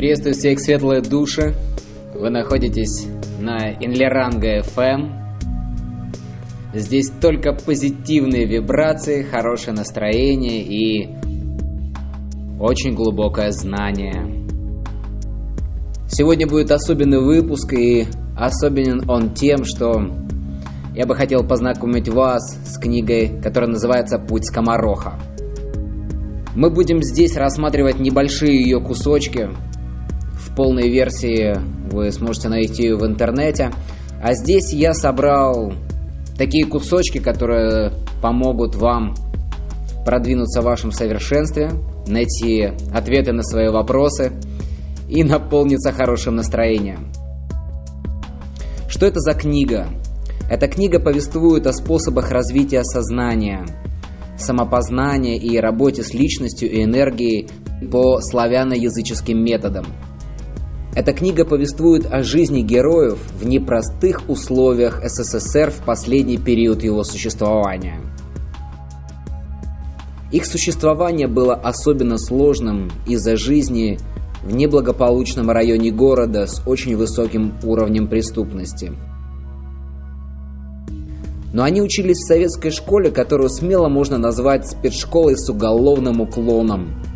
Приветствую всех светлые души. Вы находитесь на Инлеранга FM. Здесь только позитивные вибрации, хорошее настроение и очень глубокое знание. Сегодня будет особенный выпуск, и особенен он тем, что я бы хотел познакомить вас с книгой, которая называется «Путь скомороха». Мы будем здесь рассматривать небольшие ее кусочки, в полной версии вы сможете найти в интернете. А здесь я собрал такие кусочки, которые помогут вам продвинуться в вашем совершенстве, найти ответы на свои вопросы и наполниться хорошим настроением. Что это за книга? Эта книга повествует о способах развития сознания, самопознания и работе с личностью и энергией по славяно-языческим методам – эта книга повествует о жизни героев в непростых условиях СССР в последний период его существования. Их существование было особенно сложным из-за жизни в неблагополучном районе города с очень высоким уровнем преступности. Но они учились в советской школе, которую смело можно назвать спецшколой с уголовным уклоном –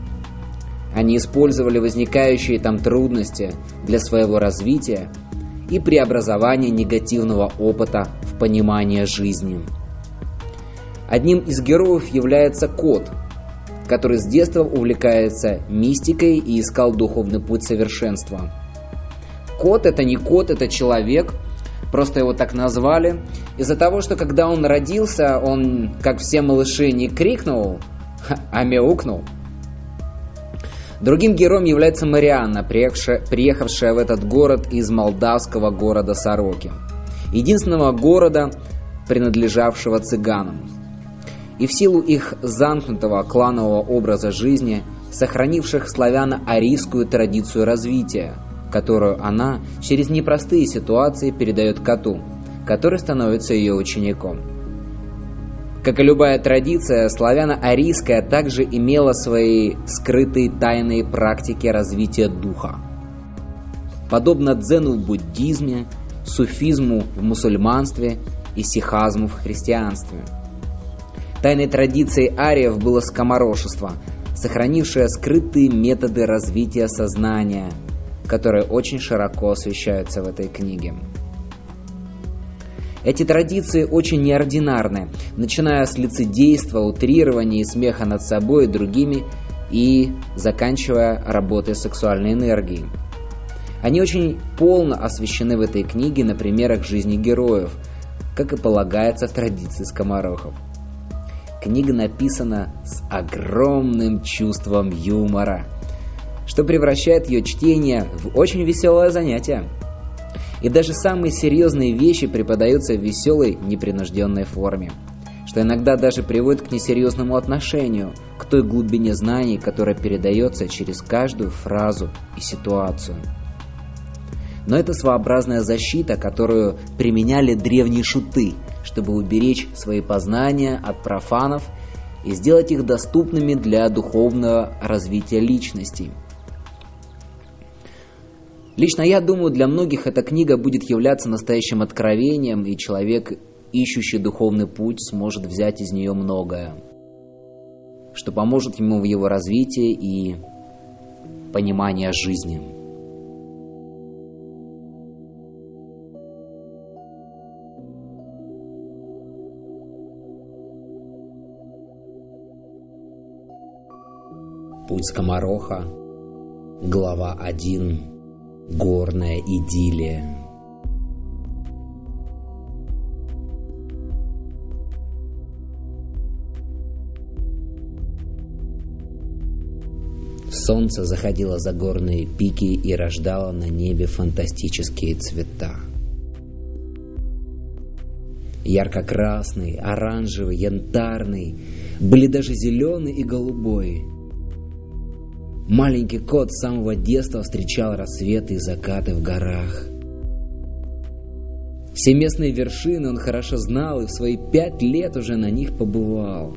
они использовали возникающие там трудности для своего развития и преобразования негативного опыта в понимание жизни. Одним из героев является кот, который с детства увлекается мистикой и искал духовный путь совершенства. Кот это не кот, это человек, просто его так назвали, из-за того, что когда он родился, он, как все малыши, не крикнул, а мяукнул – Другим героем является Марианна, приехавшая, в этот город из молдавского города Сороки, единственного города, принадлежавшего цыганам. И в силу их замкнутого кланового образа жизни, сохранивших славяно-арийскую традицию развития, которую она через непростые ситуации передает коту, который становится ее учеником – как и любая традиция, славяно-арийская также имела свои скрытые тайные практики развития духа. Подобно дзену в буддизме, суфизму в мусульманстве и сихазму в христианстве. Тайной традицией ариев было скоморошество, сохранившее скрытые методы развития сознания, которые очень широко освещаются в этой книге. Эти традиции очень неординарны, начиная с лицедейства, утрирования и смеха над собой и другими, и заканчивая работой сексуальной энергией. Они очень полно освещены в этой книге на примерах жизни героев, как и полагается в традиции скоморохов. Книга написана с огромным чувством юмора, что превращает ее чтение в очень веселое занятие. И даже самые серьезные вещи преподаются в веселой, непринужденной форме, что иногда даже приводит к несерьезному отношению, к той глубине знаний, которая передается через каждую фразу и ситуацию. Но это своеобразная защита, которую применяли древние шуты, чтобы уберечь свои познания от профанов и сделать их доступными для духовного развития личности – Лично я думаю, для многих эта книга будет являться настоящим откровением, и человек, ищущий духовный путь, сможет взять из нее многое, что поможет ему в его развитии и понимании жизни. Путь скомороха, глава 1 горная идиллия. Солнце заходило за горные пики и рождало на небе фантастические цвета. Ярко-красный, оранжевый, янтарный, были даже зеленый и голубой – Маленький кот с самого детства встречал рассветы и закаты в горах. Все местные вершины он хорошо знал и в свои пять лет уже на них побывал.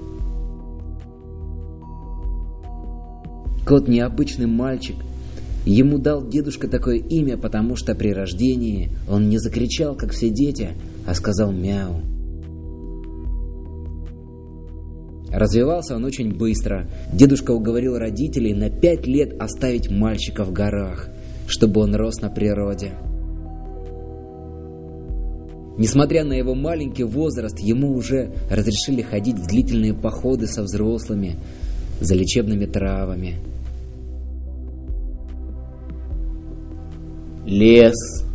Кот необычный мальчик, Ему дал дедушка такое имя, потому что при рождении он не закричал, как все дети, а сказал «мяу». Развивался он очень быстро. Дедушка уговорил родителей на пять лет оставить мальчика в горах, чтобы он рос на природе. Несмотря на его маленький возраст, ему уже разрешили ходить в длительные походы со взрослыми, за лечебными травами. Лес,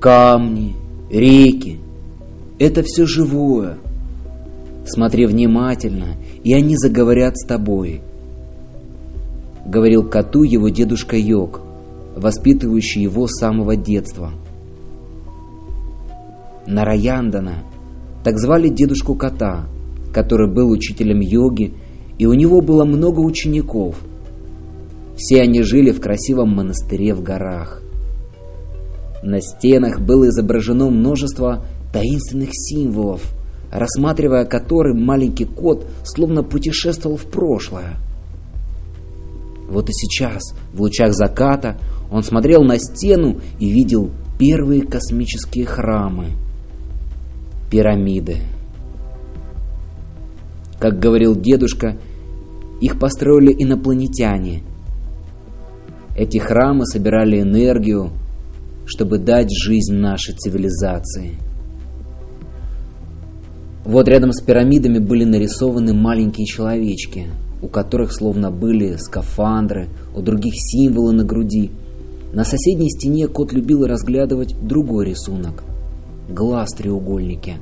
камни, реки – это все живое. Смотри внимательно, и они заговорят с тобой. Говорил коту его дедушка Йог, воспитывающий его с самого детства. Нараяндана, так звали дедушку кота, который был учителем йоги, и у него было много учеников. Все они жили в красивом монастыре в горах. На стенах было изображено множество таинственных символов, рассматривая который маленький кот словно путешествовал в прошлое. Вот и сейчас, в лучах заката, он смотрел на стену и видел первые космические храмы, пирамиды. Как говорил дедушка, их построили инопланетяне. Эти храмы собирали энергию, чтобы дать жизнь нашей цивилизации. Вот рядом с пирамидами были нарисованы маленькие человечки, у которых словно были скафандры, у других символы на груди. На соседней стене кот любил разглядывать другой рисунок – глаз треугольники.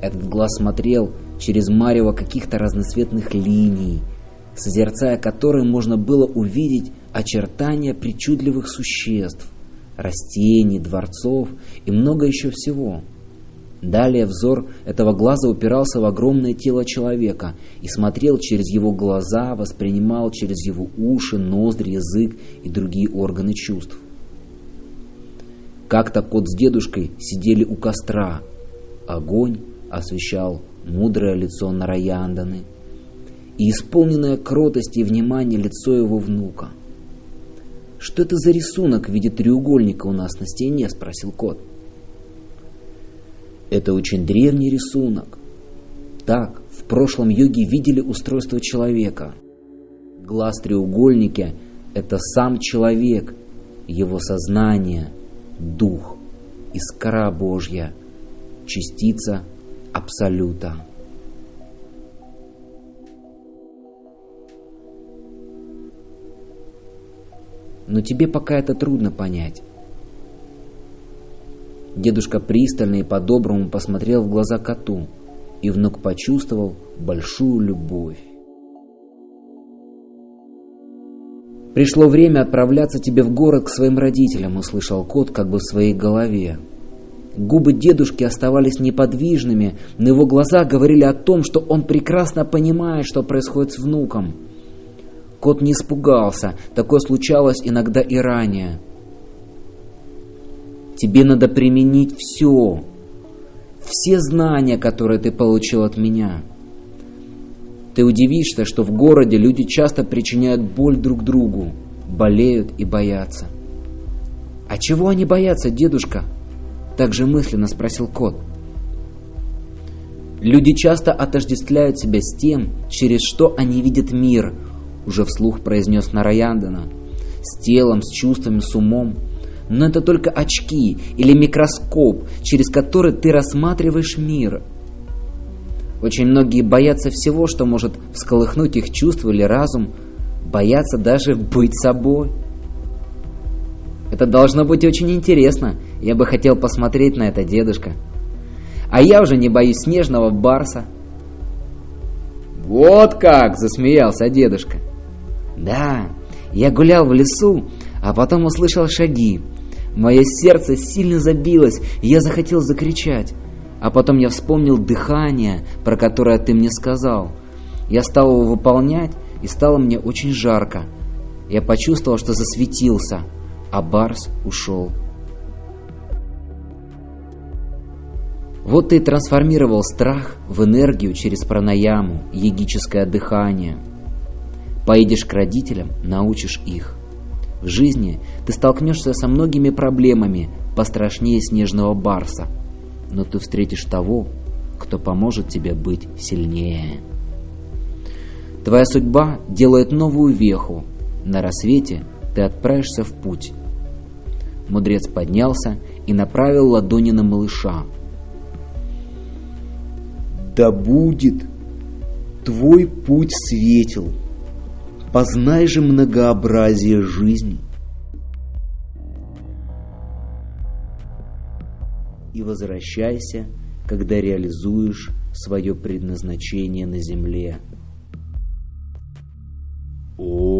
Этот глаз смотрел через марево каких-то разноцветных линий, созерцая которые можно было увидеть очертания причудливых существ – растений, дворцов и много еще всего. Далее взор этого глаза упирался в огромное тело человека и смотрел через его глаза, воспринимал через его уши, ноздри, язык и другие органы чувств. Как-то кот с дедушкой сидели у костра. Огонь освещал мудрое лицо Нараянданы и исполненное кротости и внимания лицо его внука – «Что это за рисунок в виде треугольника у нас на стене?» – спросил кот. «Это очень древний рисунок. Так, в прошлом йоги видели устройство человека. Глаз треугольника – это сам человек, его сознание, дух, искра Божья, частица Абсолюта». но тебе пока это трудно понять. Дедушка пристально и по-доброму посмотрел в глаза коту, и внук почувствовал большую любовь. «Пришло время отправляться тебе в город к своим родителям», — услышал кот как бы в своей голове. Губы дедушки оставались неподвижными, но его глаза говорили о том, что он прекрасно понимает, что происходит с внуком — Кот не испугался, такое случалось иногда и ранее. Тебе надо применить все, все знания, которые ты получил от меня. Ты удивишься, что в городе люди часто причиняют боль друг другу, болеют и боятся. «А чего они боятся, дедушка?» Так же мысленно спросил кот. Люди часто отождествляют себя с тем, через что они видят мир – уже вслух произнес Нараяндана. С телом, с чувствами, с умом. Но это только очки или микроскоп, через который ты рассматриваешь мир. Очень многие боятся всего, что может всколыхнуть их чувства или разум, боятся даже быть собой. Это должно быть очень интересно. Я бы хотел посмотреть на это, дедушка. А я уже не боюсь снежного барса. Вот как, засмеялся дедушка. Да, я гулял в лесу, а потом услышал шаги. Мое сердце сильно забилось, и я захотел закричать. А потом я вспомнил дыхание, про которое ты мне сказал. Я стал его выполнять, и стало мне очень жарко. Я почувствовал, что засветился, а Барс ушел. Вот ты трансформировал страх в энергию через пранаяму, йогическое дыхание – Поедешь к родителям, научишь их. В жизни ты столкнешься со многими проблемами, пострашнее снежного барса, но ты встретишь того, кто поможет тебе быть сильнее. Твоя судьба делает новую веху. На рассвете ты отправишься в путь. Мудрец поднялся и направил ладони на малыша. «Да будет твой путь светел, познай же многообразие жизни». И возвращайся, когда реализуешь свое предназначение на земле. Ом.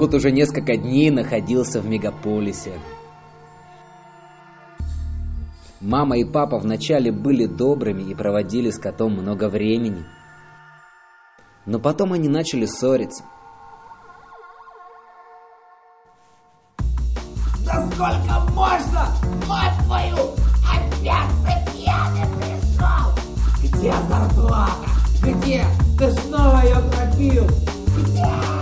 Кот уже несколько дней находился в мегаполисе. Мама и папа вначале были добрыми и проводили с котом много времени. Но потом они начали ссориться. Да сколько можно? Мать твою! Опять ты пьяный пришел! Где зарплата? Где? Ты снова ее пропил? Где?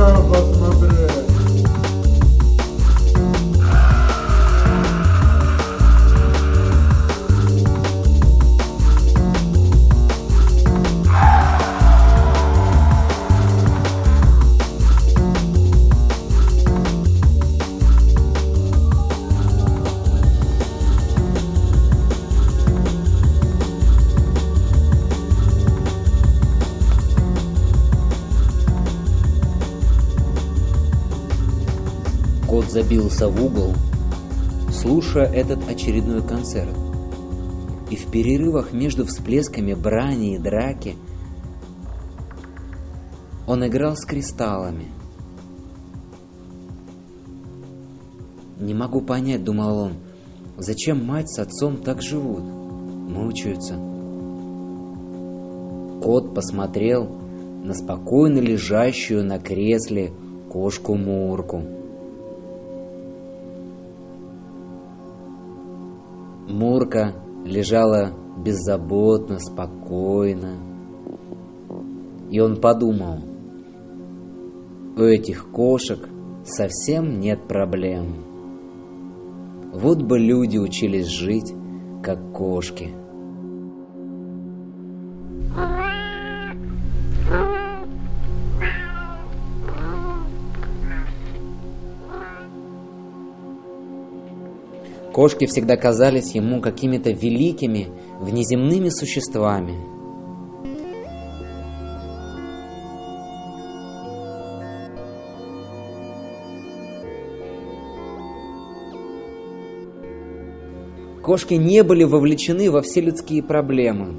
Себя посмотри. Забился в угол, слушая этот очередной концерт. И в перерывах между всплесками брани и драки он играл с кристаллами. «Не могу понять», — думал он, — «зачем мать с отцом так живут, мучаются?» Кот посмотрел на спокойно лежащую на кресле кошку Мурка лежала беззаботно, спокойно. И он подумал, у этих кошек совсем нет проблем. Вот бы люди учились жить, как кошки. Кошки всегда казались ему какими-то великими, внеземными существами. Кошки не были вовлечены во все людские проблемы.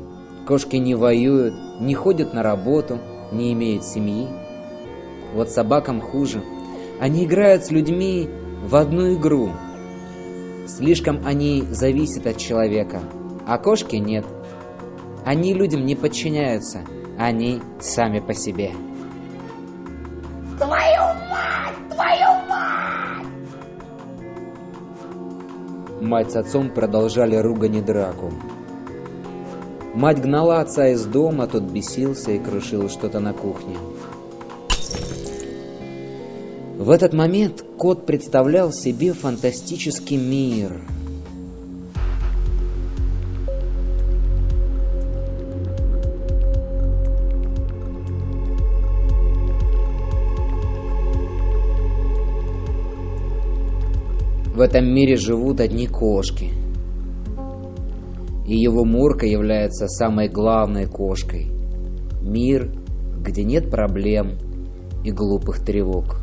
Кошки не воюют, не ходят на работу, не имеют семьи. Вот собакам хуже. Они играют с людьми в одну игру. Слишком они зависят от человека, а кошки нет. Они людям не подчиняются, они сами по себе. Твою мать! Твою мать! Мать с отцом продолжали ругань и драку. Мать гнала отца из дома, тот бесился и крушил что-то на кухне. В этот момент кот представлял себе фантастический мир. В этом мире живут одни кошки. И его Мурка является самой главной кошкой. Мир, где нет проблем и глупых тревог.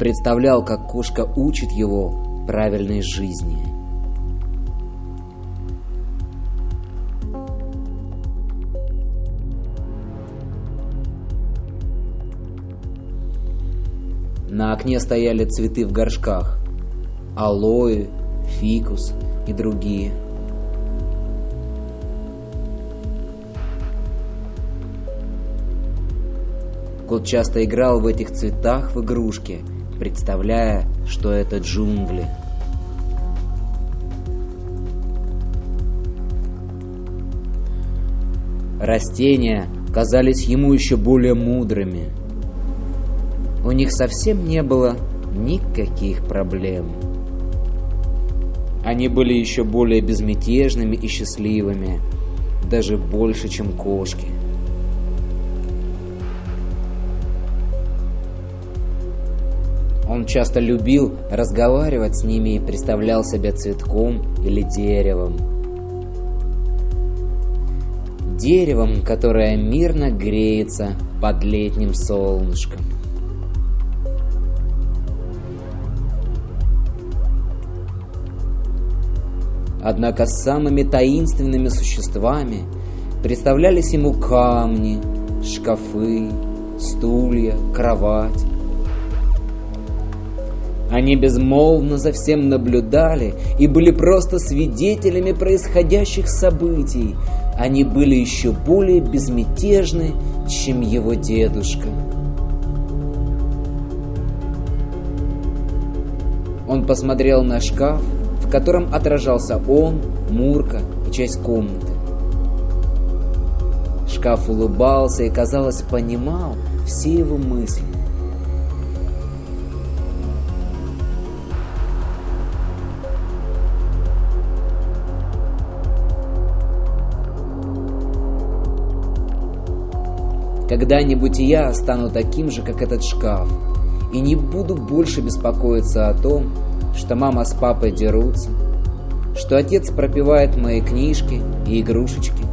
Представлял, как кошка учит его правильной жизни. На окне стояли цветы в горшках. Алоэ, фикус и другие. Кот часто играл в этих цветах в игрушки, представляя, что это джунгли. Растения казались ему еще более мудрыми. У них совсем не было никаких проблем. Они были еще более безмятежными и счастливыми, даже больше, чем кошки. Он часто любил разговаривать с ними и представлял себя цветком или деревом. Деревом, которое мирно греется под летним солнышком. Однако самыми таинственными существами представлялись ему камни, шкафы, стулья, кровать. Они безмолвно за всем наблюдали и были просто свидетелями происходящих событий. Они были еще более безмятежны, чем его дедушка. Он посмотрел на шкаф, в котором отражался он, Мурка и часть комнаты. Шкаф улыбался и, казалось, понимал все его мысли. Когда-нибудь я стану таким же, как этот шкаф, и не буду больше беспокоиться о том, что мама с папой дерутся, что отец пропивает мои книжки и игрушечки.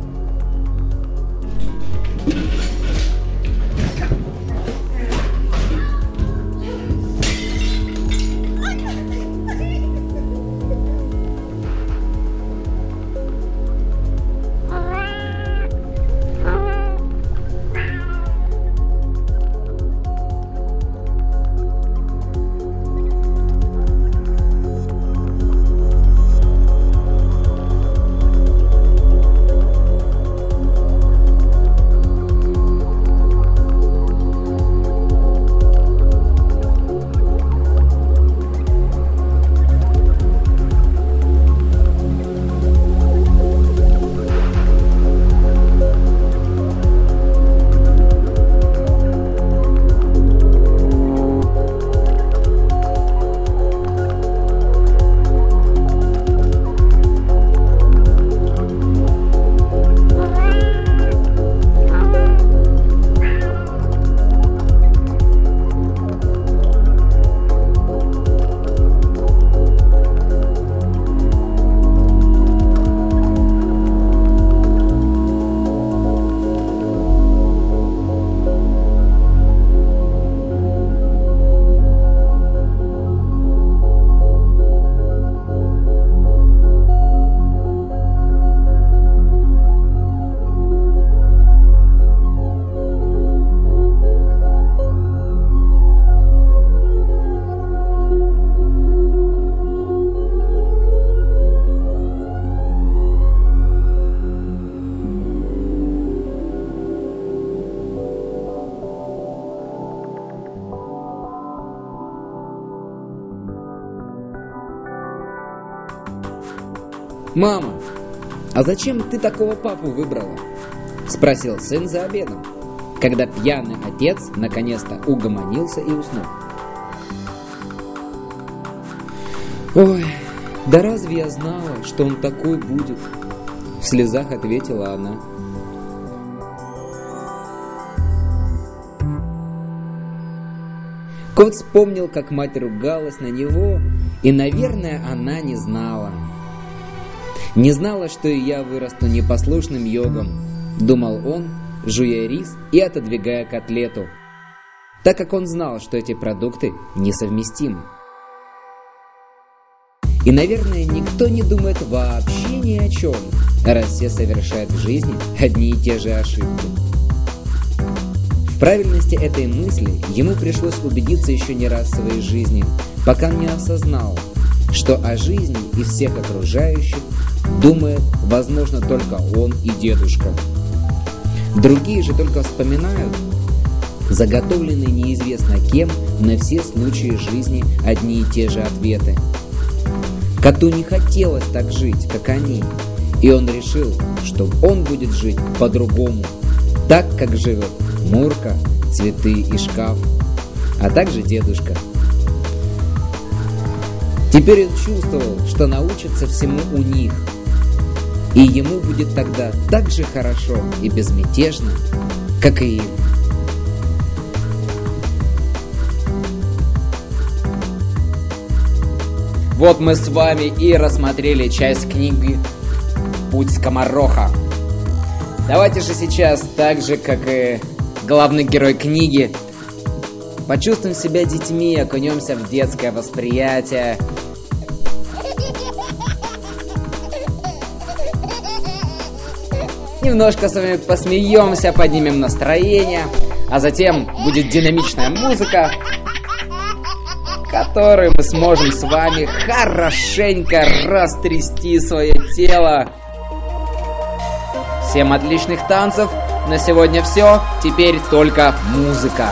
«Мама, а зачем ты такого папу выбрала?» Спросил сын за обедом, когда пьяный отец наконец-то угомонился и уснул. «Ой, да разве я знала, что он такой будет?» В слезах ответила она. Кот вспомнил, как мать ругалась на него, и, наверное, она не знала, не знала, что и я вырасту непослушным йогом, думал он, жуя рис и отодвигая котлету, так как он знал, что эти продукты несовместимы. И, наверное, никто не думает вообще ни о чем, раз все совершают в жизни одни и те же ошибки. В правильности этой мысли ему пришлось убедиться еще не раз в своей жизни, пока не осознал, что о жизни и всех окружающих думает, возможно, только он и дедушка. Другие же только вспоминают заготовленные неизвестно кем на все случаи жизни одни и те же ответы. Коту не хотелось так жить, как они, и он решил, что он будет жить по-другому, так, как живет Мурка, цветы и шкаф, а также дедушка – Теперь он чувствовал, что научится всему у них. И ему будет тогда так же хорошо и безмятежно, как и им. Вот мы с вами и рассмотрели часть книги «Путь скомороха». Давайте же сейчас, так же, как и главный герой книги, почувствуем себя детьми, окунемся в детское восприятие, немножко с вами посмеемся, поднимем настроение, а затем будет динамичная музыка, которой мы сможем с вами хорошенько растрясти свое тело. Всем отличных танцев. На сегодня все. Теперь только музыка.